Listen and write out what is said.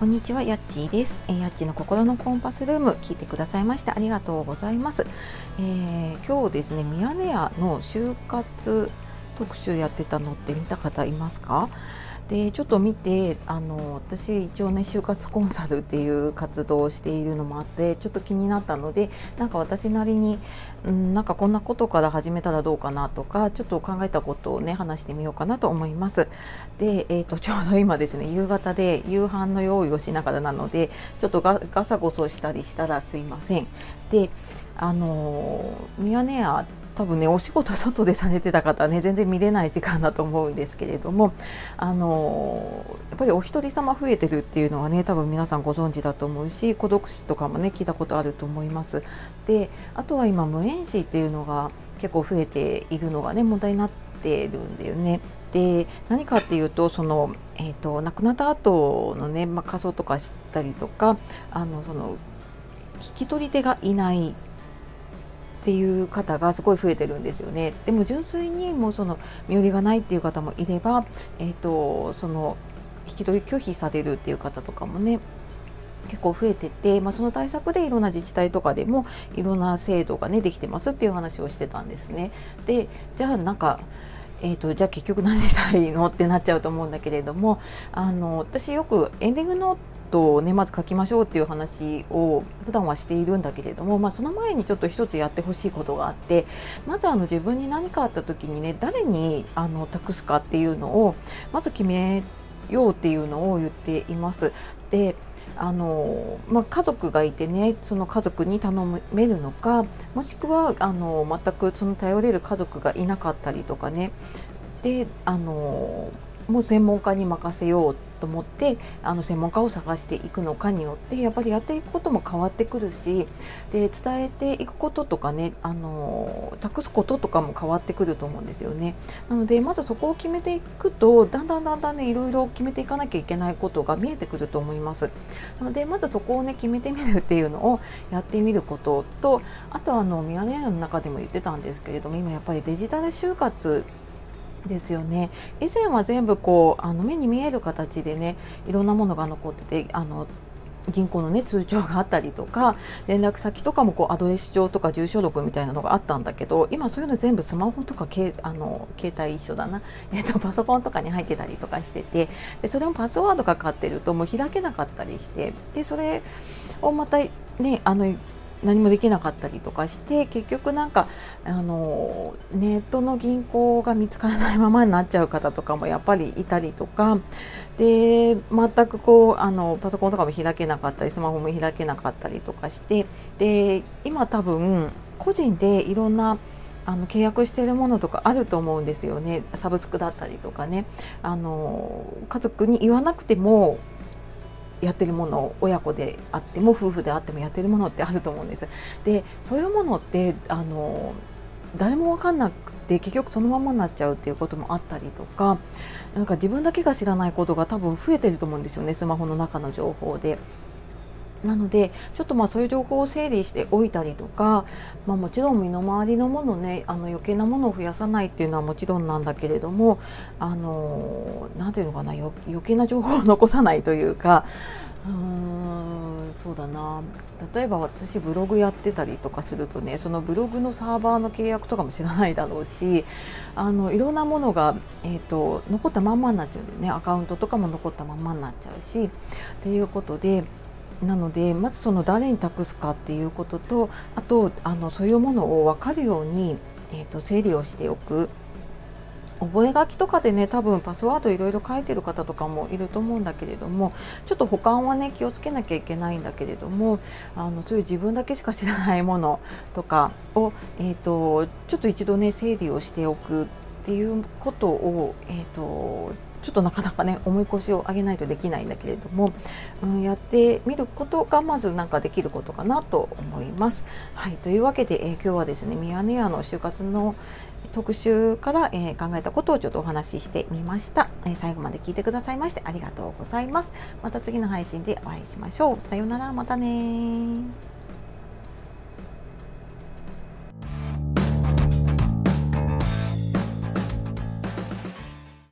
こんにちは、やっちーです。えーやっちーの心のコンパスルーム聞いてくださいましてありがとうございます。えー今日ですね、ミヤネ屋の就活特集やってたのって見た方いますか？でちょっと見てあの私一応ね就活コンサルっていう活動をしているのもあってちょっと気になったのでなんか私なりに、うん、なんかこんなことから始めたらどうかなとかちょっと考えたことをね話してみようかなと思います。で、えー、と ちょうど今ですね夕方で夕飯の用意をしながらなのでちょっとガガサゴソしたりしたらすいません。であのミヤネ屋多分ねお仕事外でされてた方はね全然見れない時間だと思うんですけれどもあのやっぱりお一人様増えてるっていうのはね多分皆さんご存知だと思うし孤独死とかもね聞いたことあると思います。であとは今無縁死っていうのが結構増えているのがね問題になってるんだよね。で何かっていうとその、えー、と亡くなった後のね、まあ、仮装とかしたりとかあのその引き取り手がいないっていう方がすごい増えてるんですよね。でも純粋にもうその身寄りがないっていう方もいれば、えー、とその引き取り拒否されるっていう方とかもね結構増えてて、まあ、その対策でいろんな自治体とかでもいろんな制度がねできてますっていう話をしてたんですね。でじゃあなんかえーと、じゃあ結局何したらいいの？ってなっちゃうと思うんだけれどもあの私よくエンディングノートをねまず書きましょうっていう話を普段はしているんだけれども、まあ、その前にちょっと一つやってほしいことがあってまずあの自分に何かあった時にね誰にあの託すかっていうのをまず決めようっていうのを言っています。であのまあ、家族がいてねその家族に頼めるのかもしくはあの全くその頼れる家族がいなかったりとかねであのもう専門家に任せようっと思ってあの専門家を探していくのかによってやっぱりやっていくことも変わってくるしで伝えていくこととかねあの託すこととかも変わってくると思うんですよね。なのでまずそこを決めていくとだんだんだんだんねいろいろ決めていかなきゃいけないことが見えてくると思います。なのでまずそこをね決めてみるっていうのをやってみることとあとはあのミヤネ屋の中でも言ってたんですけれども今やっぱりデジタル就活ですよね。以前は全部こうあの目に見える形でねいろんなものが残っててあの銀行のね通帳があったりとか連絡先とかもこうアドレス帳とか住所録みたいなのがあったんだけど今そういうの全部スマホとかけあの携帯一緒だな、えっとパソコンとかに入ってたりとかしててでそれもパスワードかかってるともう開けなかったりしてでそれをまたねあの何もできなかったりとかして結局なんかあのネットの銀行が見つからないままになっちゃう方とかもやっぱりいたりとかで全くこうあのパソコンとかも開けなかったりスマホも開けなかったりとかしてで今多分個人でいろんなあの契約しているものとかあると思うんですよね。サブスクだったりとかね。あの家族に言わなくてもやってるもの親子であっても夫婦であってもやってるものってあると思うんです。でそういうものってあの誰も分かんなくて結局そのままになっちゃうっていうこともあったりとかなんか自分だけが知らないことが多分増えてると思うんですよねスマホの中の情報で。なのでちょっとまあそういう情報を整理しておいたりとか、まあ、もちろん身の回りのものねあの余計なものを増やさないっていうのはもちろんなんだけれどもあのなんていうのかな余計な情報を残さないというかうーんそうだな例えば私ブログやってたりとかするとねそのブログのサーバーの契約とかも知らないだろうしあのいろんなものが、えーと、残ったまんまになっちゃうんでねアカウントとかも残ったまんまになっちゃうしっていうことで。なのでまずその誰に託すかっていうこととあとあのそういうものを分かるように、えーと、整理をしておく。覚書とかでね多分パスワードいろいろ書いてる方とかもいると思うんだけれどもちょっと保管はね気をつけなきゃいけないんだけれどもあのそういう自分だけしか知らないものとかを、えーと、ちょっと一度ね整理をしておくっていうことを、えーとちょっとなかなかね重い腰を上げないとできないんだけれども、うん、やってみることがまずなんかできることかなと思います。はいというわけで、えー、今日はですねミヤネ屋の就活の特集から、えー、考えたことをちょっとお話ししてみました、えー、最後まで聞いてくださいましてありがとうございます。また次の配信でお会いしましょう。さようならまたね